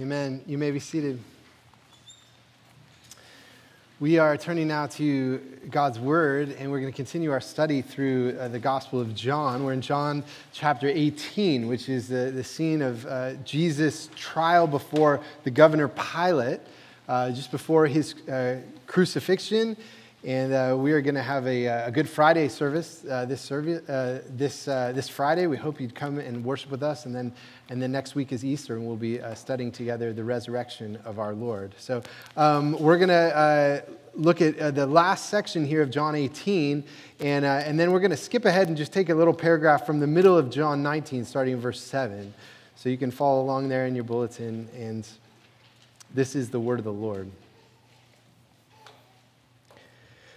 Amen. You may be seated. We are turning now to God's Word, and we're going to continue our study through uh, the Gospel of John. We're in John chapter 18, which is the, the scene of uh, Jesus' trial before the governor Pilate, uh, just before his uh, crucifixion. And uh, we are going to have a, a, Good Friday service uh, this, service this, this Friday. We hope you'd come and worship with us, and then and then next week is Easter, and we'll be uh, studying together the resurrection of our Lord. So um, we're going to uh, look at uh, the last section here of John 18, and, uh, and then we're going to skip ahead and just take a little paragraph from the middle of John 19, starting in verse 7. So you can follow along there in your bulletin, and this is the word of the Lord.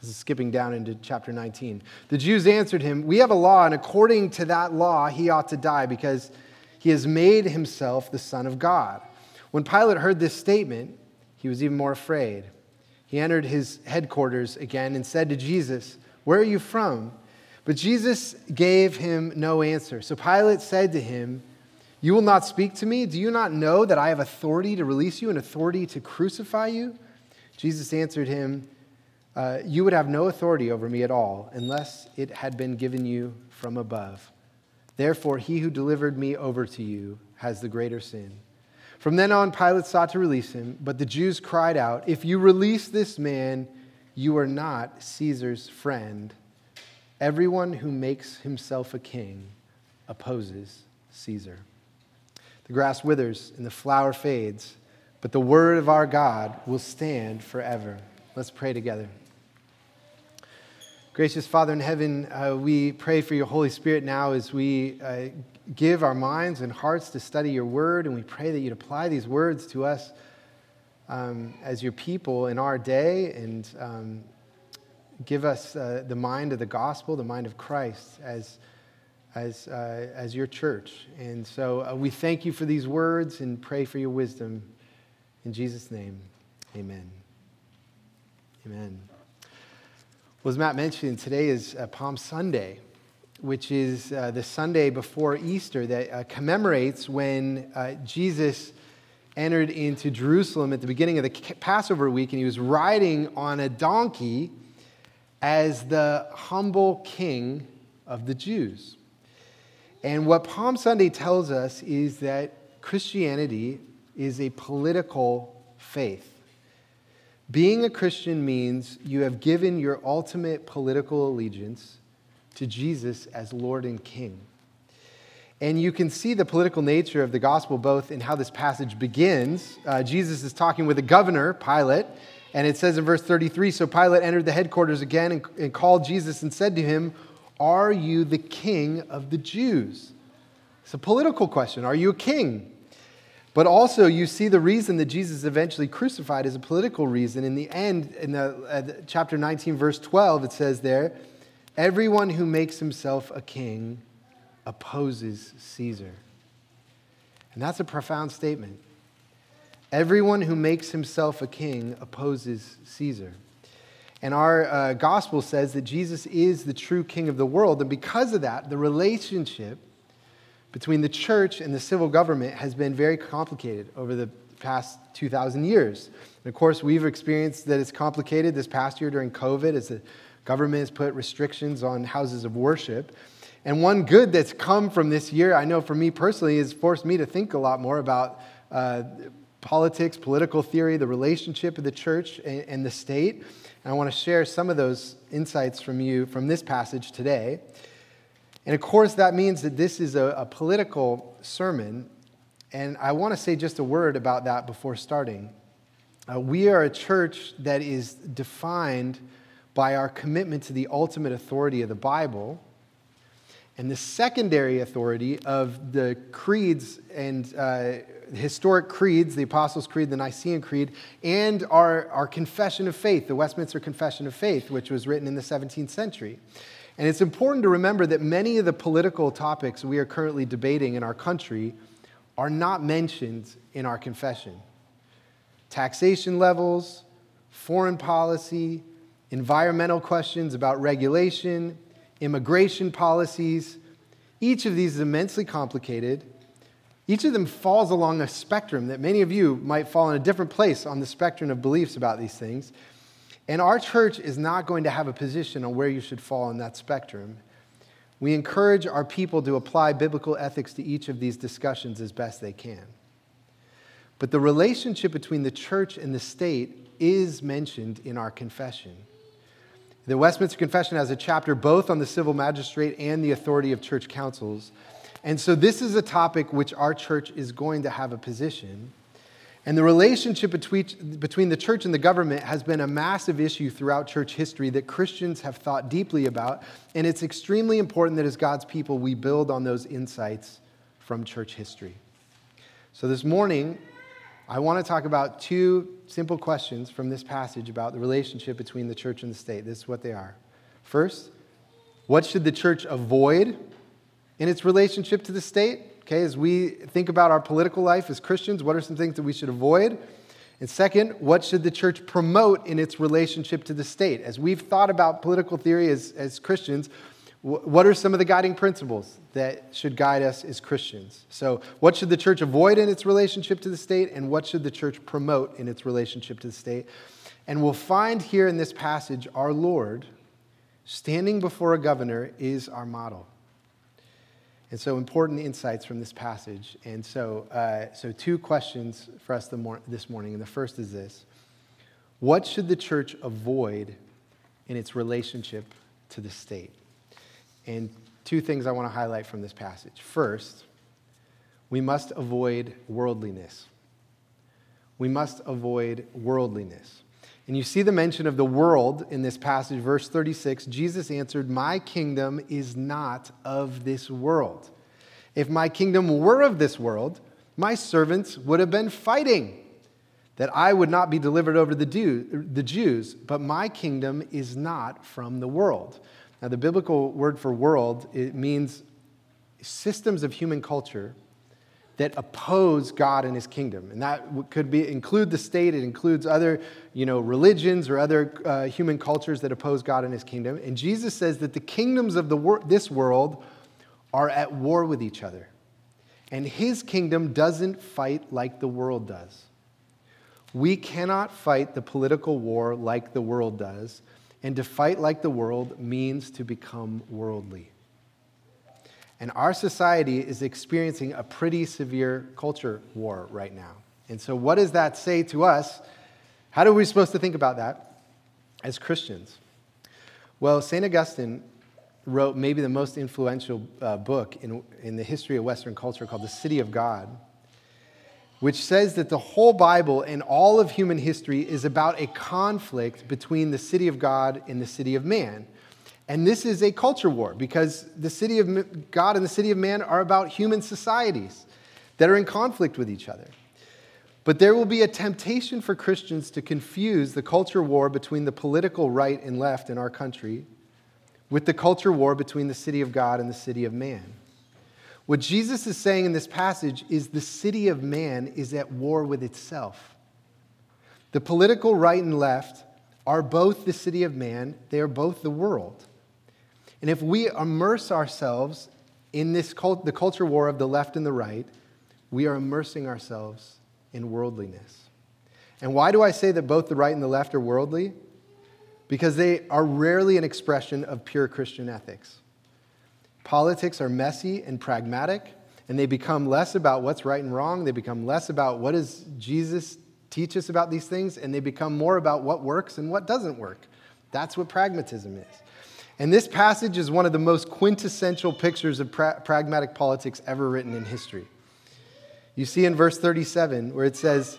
this is skipping down into chapter 19. The Jews answered him, We have a law, and according to that law, he ought to die because he has made himself the Son of God. When Pilate heard this statement, he was even more afraid. He entered his headquarters again and said to Jesus, Where are you from? But Jesus gave him no answer. So Pilate said to him, You will not speak to me? Do you not know that I have authority to release you and authority to crucify you? Jesus answered him, uh, You would have no authority over me at all unless it had been given you from above. Therefore, he who delivered me over to you has the greater sin. From then on, Pilate sought to release him, but the Jews cried out, If you release this man, you are not Caesar's friend. Everyone who makes himself a king opposes Caesar. The grass withers and the flower fades, but the word of our God will stand forever. Let's pray together. Gracious Father in heaven, uh, we pray for your Holy Spirit now as we uh, give our minds and hearts to study your word, and we pray that you'd apply these words to us um, as your people in our day and um, give us uh, the mind of the gospel, the mind of Christ as, as, uh, as your church. And so uh, we thank you for these words and pray for your wisdom. In Jesus' name, amen. Amen. Well, as Matt mentioned, today is uh, Palm Sunday which is uh, the Sunday before Easter that uh, commemorates when uh, Jesus entered into Jerusalem at the beginning of the Passover week, and he was riding on a donkey as the humble king of the Jews. And what Palm Sunday tells us is that Christianity is a political faith. Being a Christian means you have given your ultimate political allegiance to Jesus as Lord and King. And you can see the political nature of the gospel both in how this passage begins. Uh, Jesus is talking with the governor, Pilate, and it says in verse 33 So Pilate entered the headquarters again and, and called Jesus and said to him, Are you the king of the Jews? It's a political question. Are you a king? But also, you see the reason that Jesus is eventually crucified is a political reason. In the end, in the, uh, chapter 19, verse 12, it says there, Everyone who makes himself a king opposes Caesar. And that's a profound statement. Everyone who makes himself a king opposes Caesar. And our uh, gospel says that Jesus is the true king of the world. And because of that, the relationship between the church and the civil government has been very complicated over the past 2,000 years. And of course, we've experienced that it's complicated this past year during COVID as the government has put restrictions on houses of worship. And one good that's come from this year, I know for me personally, has forced me to think a lot more about uh, politics, political theory, the relationship of the church and, and the state. And I want to share some of those insights from you from this passage today. And of course, that means that this is a, a political sermon. And I want to say just a word about that before starting. Uh, we are a church that is defined by our commitment to the ultimate authority of the Bible and the secondary authority of the creeds and uh, historic creeds, the Apostles' Creed, the Nicene Creed, and our, our Confession of Faith, the Westminster Confession of Faith, which was written in the 17th century. And it's important to remember that many of the political topics we are currently debating in our country are not mentioned in our confession. Taxation levels, foreign policy, environmental questions about regulation, immigration policies. Each of these is immensely complicated. Each of them falls along a spectrum that many of you might fall in a different place on the spectrum of beliefs about these things. And our church is not going to have a position on where you should fall in that spectrum. We encourage our people to apply biblical ethics to each of these discussions as best they can. But the relationship between the church and the state is mentioned in our confession. The Westminster Confession has a chapter both on the civil magistrate and the authority of church councils. And so this is a topic which our church is going to have a position. And the relationship between, between the church and the government has been a massive issue throughout church history that Christians have thought deeply about. And it's extremely important that as God's people, we build on those insights from church history. So this morning, I want to talk about two simple questions from this passage about the relationship between the church and the state. This is what they are. First, what should the church avoid in its relationship to the state? Okay, as we think about our political life as Christians, what are some things that we should avoid? And second, what should the church promote in its relationship to the state? As we've thought about political theory as, as Christians, what are some of the guiding principles that should guide us as Christians? So, what should the church avoid in its relationship to the state, and what should the church promote in its relationship to the state? And we'll find here in this passage our Lord standing before a governor is our model. And so, important insights from this passage. And so, uh, so two questions for us mor- this morning. And the first is this What should the church avoid in its relationship to the state? And two things I want to highlight from this passage. First, we must avoid worldliness. We must avoid worldliness. And you see the mention of the world in this passage, verse 36. Jesus answered, My kingdom is not of this world. If my kingdom were of this world, my servants would have been fighting that I would not be delivered over to the Jews, but my kingdom is not from the world. Now, the biblical word for world, it means systems of human culture that oppose God and his kingdom. And that could be, include the state, it includes other you know, religions or other uh, human cultures that oppose God and his kingdom. And Jesus says that the kingdoms of the wor- this world are at war with each other. And his kingdom doesn't fight like the world does. We cannot fight the political war like the world does and to fight like the world means to become worldly. And our society is experiencing a pretty severe culture war right now. And so, what does that say to us? How are we supposed to think about that as Christians? Well, St. Augustine wrote maybe the most influential uh, book in, in the history of Western culture called The City of God which says that the whole Bible and all of human history is about a conflict between the city of God and the city of man. And this is a culture war because the city of God and the city of man are about human societies that are in conflict with each other. But there will be a temptation for Christians to confuse the culture war between the political right and left in our country with the culture war between the city of God and the city of man. What Jesus is saying in this passage is the city of man is at war with itself. The political right and left are both the city of man, they are both the world. And if we immerse ourselves in this cult, the culture war of the left and the right, we are immersing ourselves in worldliness. And why do I say that both the right and the left are worldly? Because they are rarely an expression of pure Christian ethics. Politics are messy and pragmatic, and they become less about what's right and wrong. They become less about what does Jesus teach us about these things, and they become more about what works and what doesn't work. That's what pragmatism is. And this passage is one of the most quintessential pictures of pra- pragmatic politics ever written in history. You see in verse 37 where it says,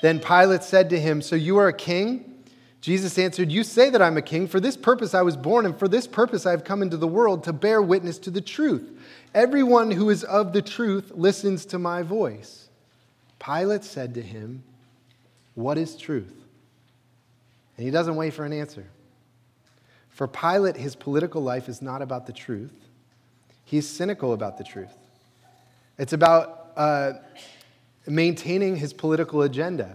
Then Pilate said to him, So you are a king? Jesus answered, You say that I'm a king. For this purpose I was born, and for this purpose I have come into the world to bear witness to the truth. Everyone who is of the truth listens to my voice. Pilate said to him, What is truth? And he doesn't wait for an answer. For Pilate, his political life is not about the truth, he's cynical about the truth. It's about uh, maintaining his political agenda.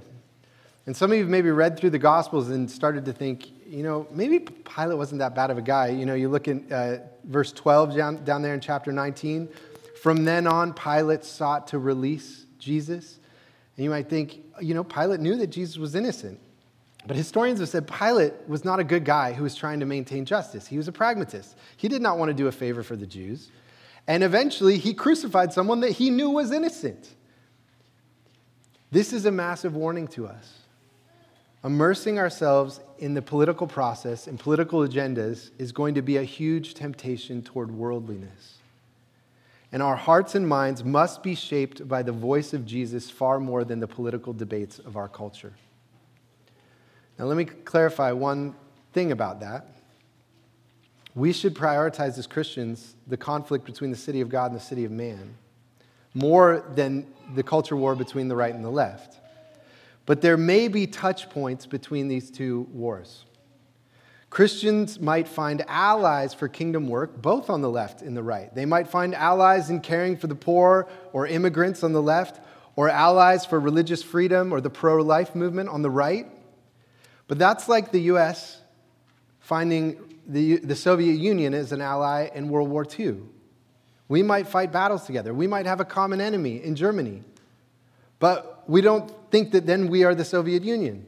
And some of you maybe read through the Gospels and started to think, you know, maybe Pilate wasn't that bad of a guy. You know, you look at uh, verse 12 down, down there in chapter 19. From then on, Pilate sought to release Jesus. And you might think, you know, Pilate knew that Jesus was innocent. But historians have said Pilate was not a good guy who was trying to maintain justice. He was a pragmatist. He did not want to do a favor for the Jews. And eventually, he crucified someone that he knew was innocent. This is a massive warning to us. Immersing ourselves in the political process and political agendas is going to be a huge temptation toward worldliness. And our hearts and minds must be shaped by the voice of Jesus far more than the political debates of our culture. Now, let me clarify one thing about that. We should prioritize as Christians the conflict between the city of God and the city of man more than the culture war between the right and the left. But there may be touch points between these two wars. Christians might find allies for kingdom work both on the left and the right. They might find allies in caring for the poor or immigrants on the left, or allies for religious freedom or the pro life movement on the right. But that's like the US finding the, the Soviet Union as an ally in World War II. We might fight battles together. We might have a common enemy in Germany. But we don't think that then we are the Soviet Union.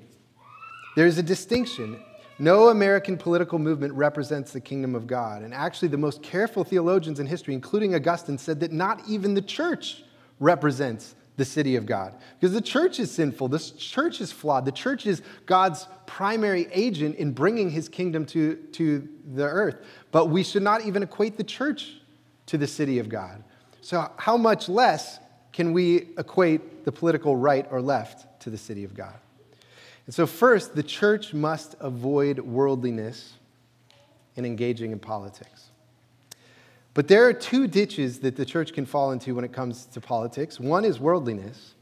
There's a distinction. No American political movement represents the kingdom of God. And actually, the most careful theologians in history, including Augustine, said that not even the church represents the city of God. Because the church is sinful, the church is flawed, the church is God's primary agent in bringing his kingdom to, to the earth. But we should not even equate the church to the city of God. So, how much less can we equate the political right or left to the city of God? And so, first, the church must avoid worldliness in engaging in politics. But there are two ditches that the church can fall into when it comes to politics. One is worldliness,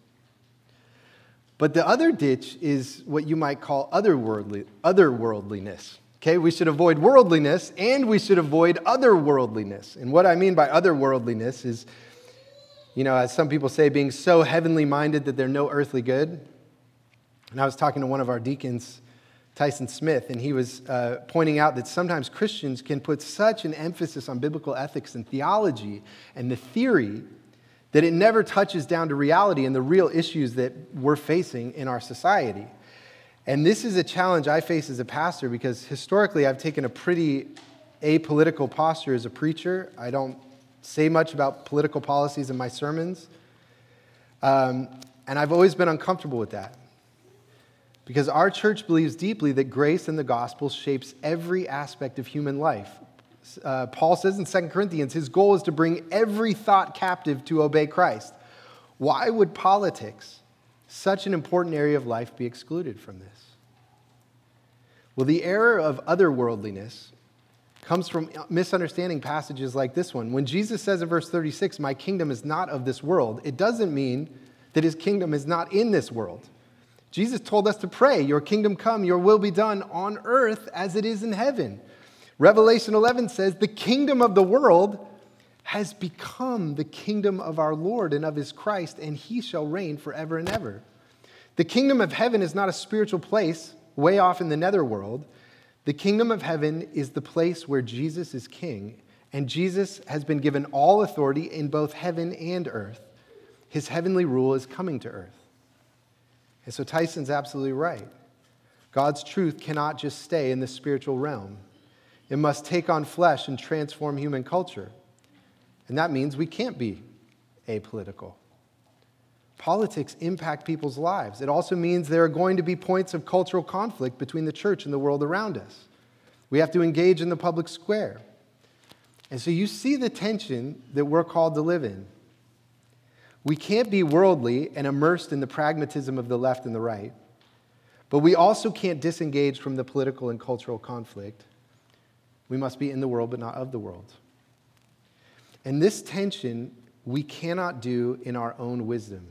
but the other ditch is what you might call otherworldly, otherworldliness. Okay, we should avoid worldliness and we should avoid otherworldliness. And what I mean by otherworldliness is, you know, as some people say, being so heavenly minded that they're no earthly good. And I was talking to one of our deacons Tyson Smith, and he was uh, pointing out that sometimes Christians can put such an emphasis on biblical ethics and theology and the theory that it never touches down to reality and the real issues that we're facing in our society. And this is a challenge I face as a pastor because historically I've taken a pretty apolitical posture as a preacher. I don't say much about political policies in my sermons. Um, and I've always been uncomfortable with that. Because our church believes deeply that grace in the gospel shapes every aspect of human life. Uh, Paul says in 2 Corinthians, his goal is to bring every thought captive to obey Christ. Why would politics, such an important area of life, be excluded from this? Well, the error of otherworldliness comes from misunderstanding passages like this one. When Jesus says in verse 36, My kingdom is not of this world, it doesn't mean that his kingdom is not in this world. Jesus told us to pray, Your kingdom come, your will be done on earth as it is in heaven. Revelation 11 says, The kingdom of the world has become the kingdom of our Lord and of his Christ, and he shall reign forever and ever. The kingdom of heaven is not a spiritual place way off in the netherworld, the kingdom of heaven is the place where Jesus is king, and Jesus has been given all authority in both heaven and earth. His heavenly rule is coming to earth. And so Tyson's absolutely right. God's truth cannot just stay in the spiritual realm, it must take on flesh and transform human culture. And that means we can't be apolitical. Politics impact people's lives. It also means there are going to be points of cultural conflict between the church and the world around us. We have to engage in the public square. And so you see the tension that we're called to live in. We can't be worldly and immersed in the pragmatism of the left and the right, but we also can't disengage from the political and cultural conflict. We must be in the world, but not of the world. And this tension we cannot do in our own wisdom.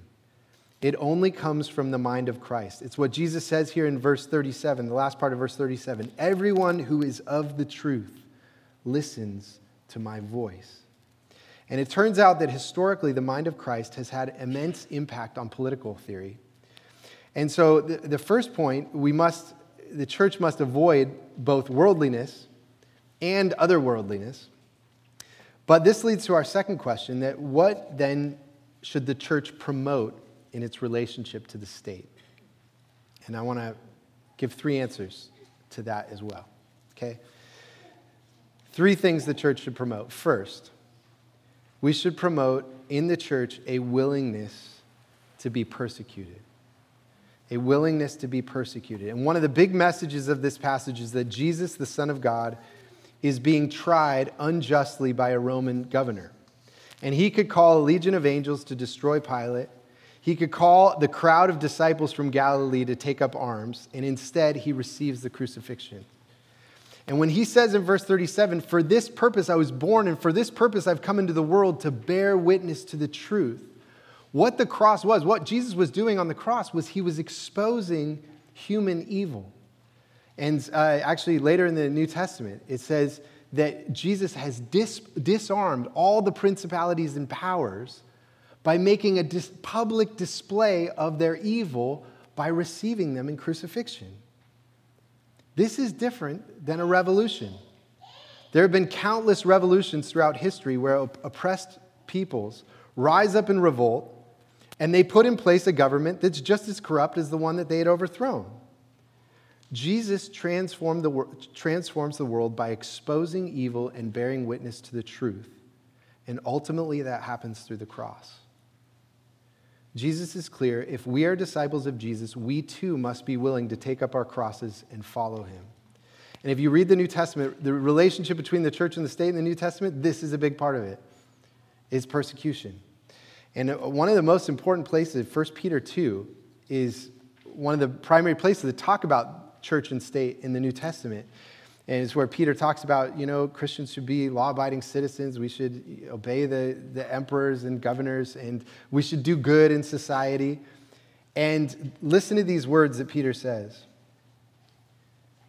It only comes from the mind of Christ. It's what Jesus says here in verse 37, the last part of verse 37. Everyone who is of the truth listens to my voice. And it turns out that historically, the mind of Christ has had immense impact on political theory. And so, the, the first point, we must, the church must avoid both worldliness and otherworldliness. But this leads to our second question that what then should the church promote in its relationship to the state? And I want to give three answers to that as well. Okay? Three things the church should promote. First, we should promote in the church a willingness to be persecuted. A willingness to be persecuted. And one of the big messages of this passage is that Jesus, the Son of God, is being tried unjustly by a Roman governor. And he could call a legion of angels to destroy Pilate. He could call the crowd of disciples from Galilee to take up arms, and instead he receives the crucifixion. And when he says in verse 37, For this purpose I was born, and for this purpose I've come into the world to bear witness to the truth, what the cross was, what Jesus was doing on the cross, was he was exposing human evil. And uh, actually, later in the New Testament, it says that Jesus has dis- disarmed all the principalities and powers by making a dis- public display of their evil by receiving them in crucifixion. This is different than a revolution. There have been countless revolutions throughout history where oppressed peoples rise up in revolt and they put in place a government that's just as corrupt as the one that they had overthrown. Jesus transformed the, transforms the world by exposing evil and bearing witness to the truth. And ultimately, that happens through the cross. Jesus is clear if we are disciples of Jesus, we too must be willing to take up our crosses and follow him. And if you read the New Testament, the relationship between the church and the state in the New Testament, this is a big part of it, is persecution. And one of the most important places, 1 Peter 2, is one of the primary places to talk about church and state in the New Testament. And it's where Peter talks about, you know, Christians should be law abiding citizens. We should obey the, the emperors and governors, and we should do good in society. And listen to these words that Peter says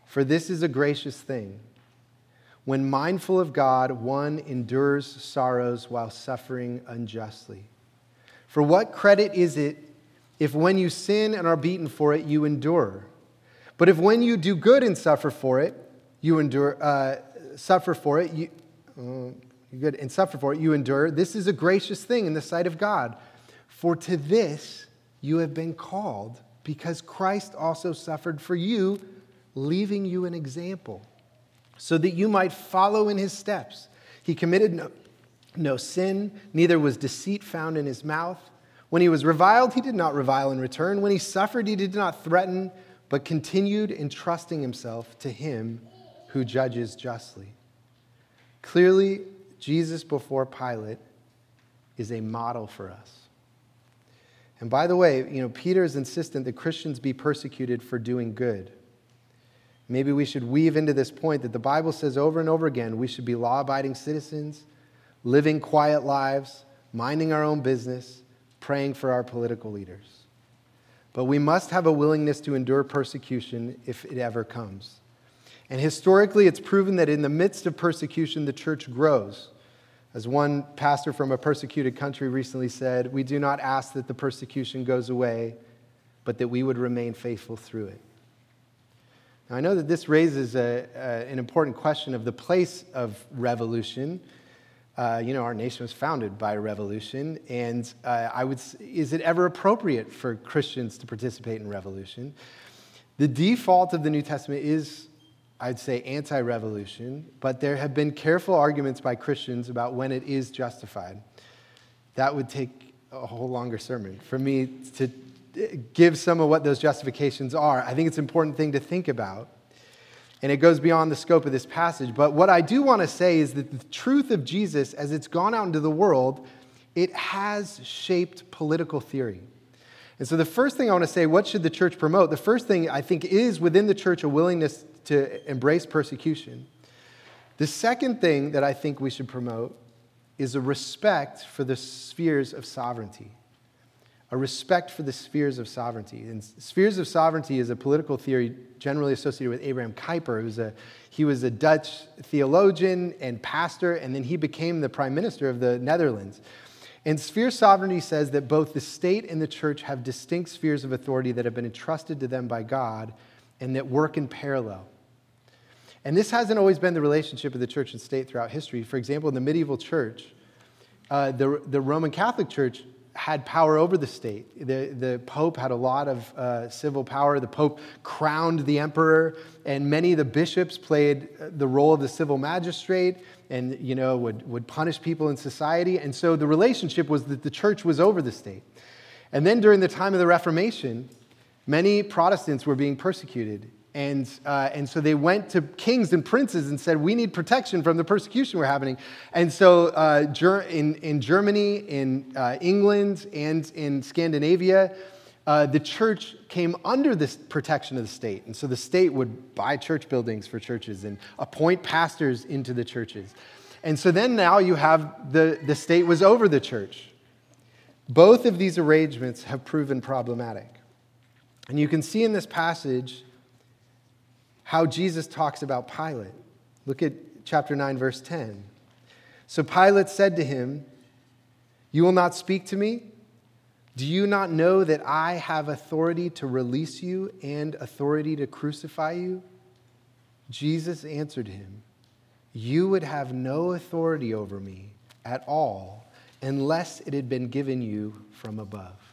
For this is a gracious thing. When mindful of God, one endures sorrows while suffering unjustly. For what credit is it if when you sin and are beaten for it, you endure? But if when you do good and suffer for it, you endure, uh, suffer for it, you, uh, good and suffer for it, you endure, this is a gracious thing in the sight of God. For to this you have been called, because Christ also suffered for you, leaving you an example, so that you might follow in his steps. He committed no, no sin, neither was deceit found in his mouth. When he was reviled, he did not revile in return. When he suffered, he did not threaten but continued entrusting himself to him who judges justly. Clearly, Jesus before Pilate is a model for us. And by the way, you know, Peter is insistent that Christians be persecuted for doing good. Maybe we should weave into this point that the Bible says over and over again we should be law abiding citizens, living quiet lives, minding our own business, praying for our political leaders. But we must have a willingness to endure persecution if it ever comes. And historically, it's proven that in the midst of persecution, the church grows. As one pastor from a persecuted country recently said, we do not ask that the persecution goes away, but that we would remain faithful through it. Now, I know that this raises a, a, an important question of the place of revolution. Uh, you know, our nation was founded by a revolution, and uh, I would, is it ever appropriate for Christians to participate in revolution? The default of the New Testament is, I'd say, anti revolution, but there have been careful arguments by Christians about when it is justified. That would take a whole longer sermon for me to give some of what those justifications are. I think it's an important thing to think about. And it goes beyond the scope of this passage. But what I do want to say is that the truth of Jesus, as it's gone out into the world, it has shaped political theory. And so, the first thing I want to say, what should the church promote? The first thing I think is within the church a willingness to embrace persecution. The second thing that I think we should promote is a respect for the spheres of sovereignty a respect for the spheres of sovereignty. And spheres of sovereignty is a political theory generally associated with Abraham Kuyper. Was a, he was a Dutch theologian and pastor, and then he became the prime minister of the Netherlands. And sphere sovereignty says that both the state and the church have distinct spheres of authority that have been entrusted to them by God and that work in parallel. And this hasn't always been the relationship of the church and state throughout history. For example, in the medieval church, uh, the, the Roman Catholic Church had power over the state. The, the Pope had a lot of uh, civil power. The Pope crowned the emperor, and many of the bishops played uh, the role of the civil magistrate and you know, would, would punish people in society. And so the relationship was that the church was over the state. And then during the time of the Reformation, many Protestants were being persecuted and, uh, and so they went to kings and princes and said, We need protection from the persecution we're having. And so uh, ger- in, in Germany, in uh, England, and in Scandinavia, uh, the church came under this protection of the state. And so the state would buy church buildings for churches and appoint pastors into the churches. And so then now you have the, the state was over the church. Both of these arrangements have proven problematic. And you can see in this passage how Jesus talks about Pilate. Look at chapter 9, verse 10. So Pilate said to him, You will not speak to me? Do you not know that I have authority to release you and authority to crucify you? Jesus answered him, You would have no authority over me at all unless it had been given you from above.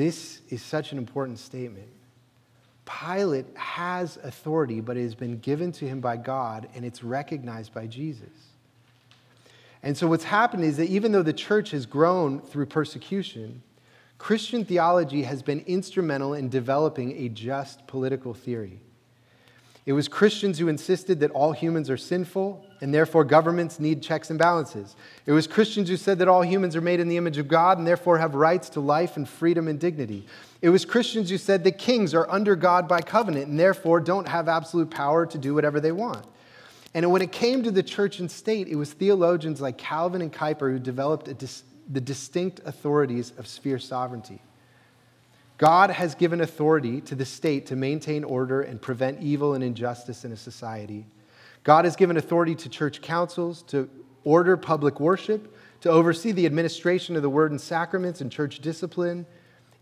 This is such an important statement. Pilate has authority, but it has been given to him by God and it's recognized by Jesus. And so, what's happened is that even though the church has grown through persecution, Christian theology has been instrumental in developing a just political theory. It was Christians who insisted that all humans are sinful and therefore governments need checks and balances. It was Christians who said that all humans are made in the image of God and therefore have rights to life and freedom and dignity. It was Christians who said that kings are under God by covenant and therefore don't have absolute power to do whatever they want. And when it came to the church and state, it was theologians like Calvin and Kuyper who developed dis- the distinct authorities of sphere sovereignty. God has given authority to the state to maintain order and prevent evil and injustice in a society. God has given authority to church councils to order public worship, to oversee the administration of the word and sacraments and church discipline,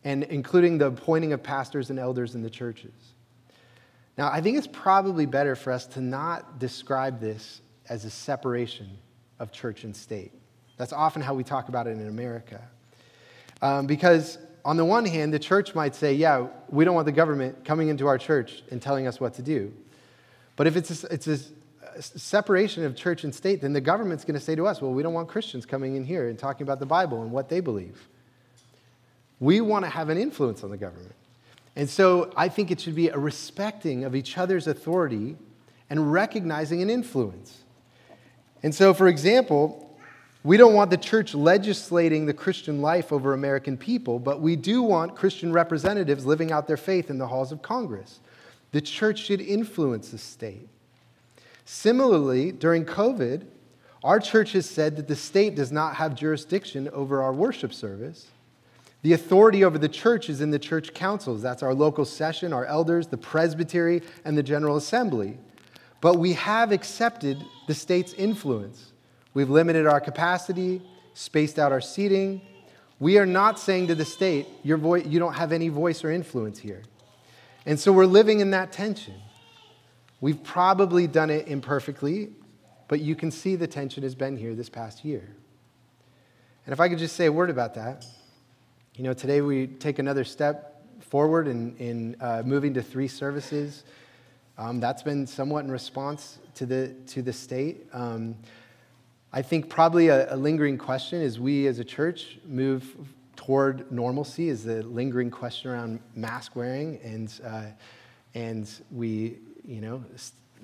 and including the appointing of pastors and elders in the churches. Now, I think it's probably better for us to not describe this as a separation of church and state. That's often how we talk about it in America. Um, because, on the one hand, the church might say, yeah, we don't want the government coming into our church and telling us what to do. But if it's a, it's a separation of church and state, then the government's going to say to us, well, we don't want Christians coming in here and talking about the Bible and what they believe. We want to have an influence on the government. And so I think it should be a respecting of each other's authority and recognizing an influence. And so, for example, we don't want the church legislating the Christian life over American people, but we do want Christian representatives living out their faith in the halls of Congress. The church should influence the state. Similarly, during COVID, our church has said that the state does not have jurisdiction over our worship service, the authority over the church is in the church councils. That's our local session, our elders, the presbytery, and the general assembly. But we have accepted the state's influence. We've limited our capacity, spaced out our seating. We are not saying to the state, Your voice, you don't have any voice or influence here. And so we're living in that tension. We've probably done it imperfectly, but you can see the tension has been here this past year. And if I could just say a word about that, you know, today we take another step forward in, in uh, moving to three services. Um, that's been somewhat in response to the, to the state. Um, I think probably a, a, lingering question as we as a church move toward normalcy is the lingering question around mask wearing. And, uh, and we, you know,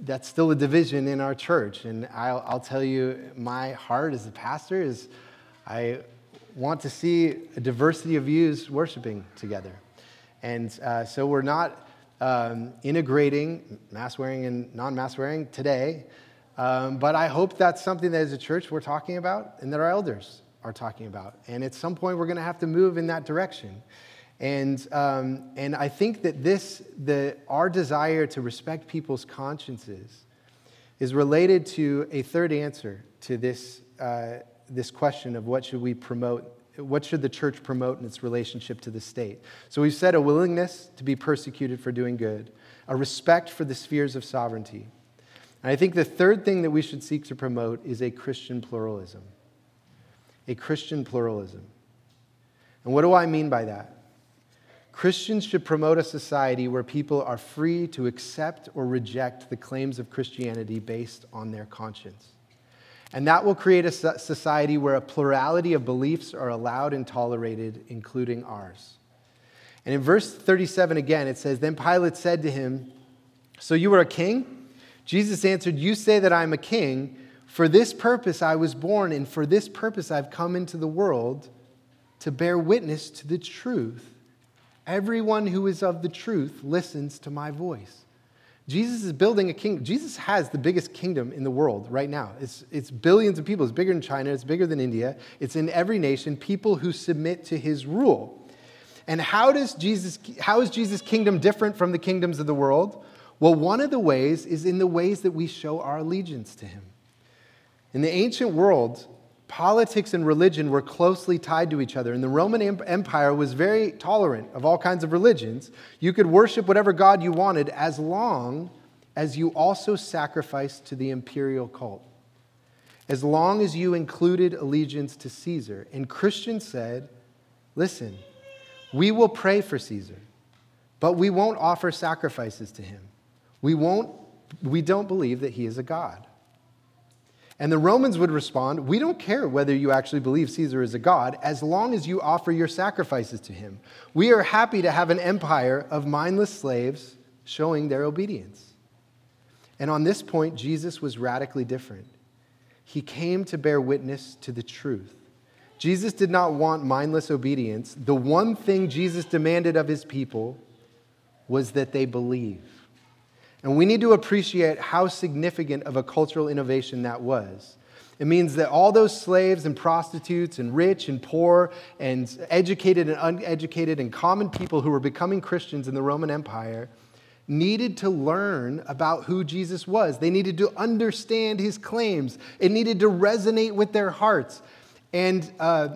that's still a division in our church. And I'll, I'll tell you, my heart as a pastor is I want to see a diversity of views worshiping together. And uh, so we're not um, integrating mask wearing and non mask wearing today. Um, but I hope that's something that as a church we're talking about and that our elders are talking about. And at some point we're going to have to move in that direction. And, um, and I think that this, the, our desire to respect people's consciences is related to a third answer to this, uh, this question of what should we promote, what should the church promote in its relationship to the state. So we've said a willingness to be persecuted for doing good, a respect for the spheres of sovereignty, and I think the third thing that we should seek to promote is a Christian pluralism. A Christian pluralism. And what do I mean by that? Christians should promote a society where people are free to accept or reject the claims of Christianity based on their conscience. And that will create a society where a plurality of beliefs are allowed and tolerated, including ours. And in verse 37 again, it says Then Pilate said to him, So you are a king? Jesus answered, You say that I'm a king. For this purpose I was born, and for this purpose I've come into the world to bear witness to the truth. Everyone who is of the truth listens to my voice. Jesus is building a kingdom. Jesus has the biggest kingdom in the world right now. It's, it's billions of people. It's bigger than China. It's bigger than India. It's in every nation, people who submit to his rule. And how, does Jesus, how is Jesus' kingdom different from the kingdoms of the world? Well, one of the ways is in the ways that we show our allegiance to him. In the ancient world, politics and religion were closely tied to each other, and the Roman Empire was very tolerant of all kinds of religions. You could worship whatever God you wanted as long as you also sacrificed to the imperial cult, as long as you included allegiance to Caesar. And Christians said, listen, we will pray for Caesar, but we won't offer sacrifices to him. We, won't, we don't believe that he is a God. And the Romans would respond, We don't care whether you actually believe Caesar is a God, as long as you offer your sacrifices to him. We are happy to have an empire of mindless slaves showing their obedience. And on this point, Jesus was radically different. He came to bear witness to the truth. Jesus did not want mindless obedience. The one thing Jesus demanded of his people was that they believe. And we need to appreciate how significant of a cultural innovation that was. It means that all those slaves and prostitutes and rich and poor and educated and uneducated and common people who were becoming Christians in the Roman Empire needed to learn about who Jesus was. They needed to understand his claims, it needed to resonate with their hearts, and, uh,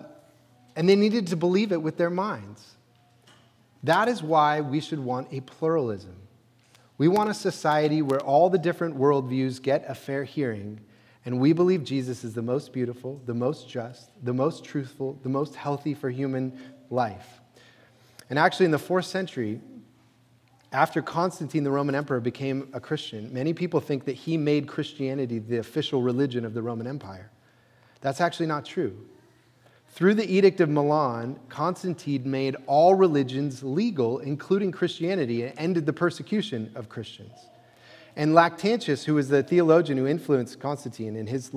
and they needed to believe it with their minds. That is why we should want a pluralism. We want a society where all the different worldviews get a fair hearing, and we believe Jesus is the most beautiful, the most just, the most truthful, the most healthy for human life. And actually, in the fourth century, after Constantine, the Roman emperor, became a Christian, many people think that he made Christianity the official religion of the Roman Empire. That's actually not true. Through the Edict of Milan, Constantine made all religions legal, including Christianity, and ended the persecution of Christians. And Lactantius, who was the theologian who influenced Constantine, and his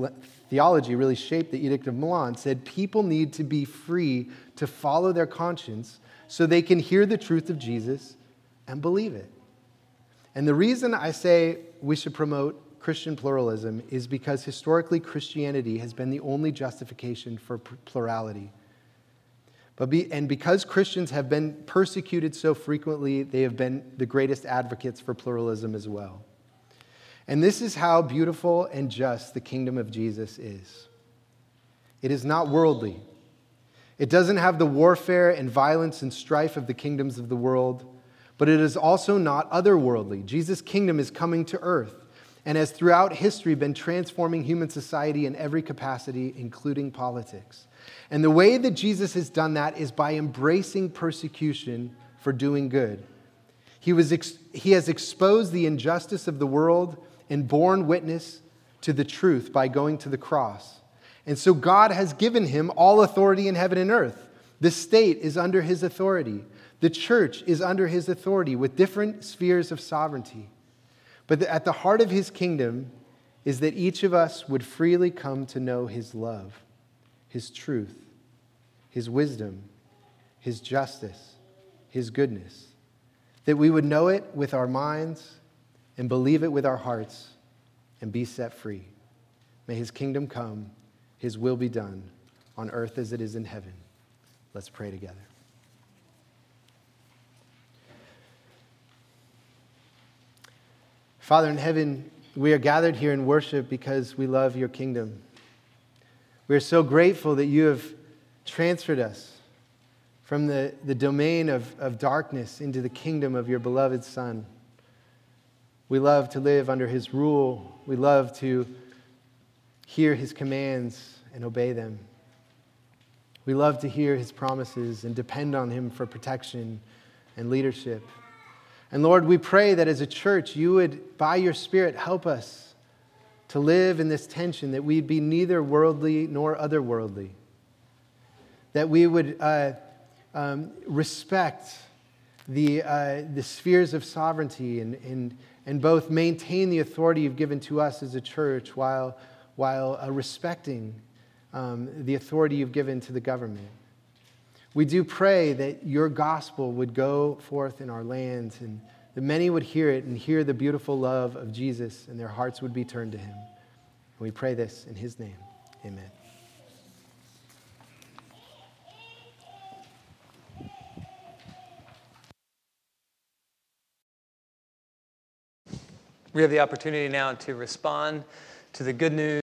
theology really shaped the Edict of Milan, said people need to be free to follow their conscience so they can hear the truth of Jesus and believe it. And the reason I say we should promote Christian pluralism is because historically Christianity has been the only justification for plurality. But be, and because Christians have been persecuted so frequently, they have been the greatest advocates for pluralism as well. And this is how beautiful and just the kingdom of Jesus is it is not worldly, it doesn't have the warfare and violence and strife of the kingdoms of the world. but it is also not otherworldly. Jesus' kingdom is coming to earth and has throughout history been transforming human society in every capacity, including politics. And the way that Jesus has done that is by embracing persecution for doing good. He, was ex- he has exposed the injustice of the world and borne witness to the truth by going to the cross. And so God has given him all authority in heaven and earth. The state is under his authority. The church is under his authority with different spheres of sovereignty. But at the heart of his kingdom is that each of us would freely come to know his love, his truth, his wisdom, his justice, his goodness. That we would know it with our minds and believe it with our hearts and be set free. May his kingdom come, his will be done on earth as it is in heaven. Let's pray together. Father in heaven, we are gathered here in worship because we love your kingdom. We are so grateful that you have transferred us from the, the domain of, of darkness into the kingdom of your beloved Son. We love to live under his rule. We love to hear his commands and obey them. We love to hear his promises and depend on him for protection and leadership. And Lord, we pray that as a church, you would, by your Spirit, help us to live in this tension, that we'd be neither worldly nor otherworldly, that we would uh, um, respect the, uh, the spheres of sovereignty and, and, and both maintain the authority you've given to us as a church while, while uh, respecting um, the authority you've given to the government. We do pray that your gospel would go forth in our lands and that many would hear it and hear the beautiful love of Jesus and their hearts would be turned to him. And we pray this in his name. Amen. We have the opportunity now to respond to the good news.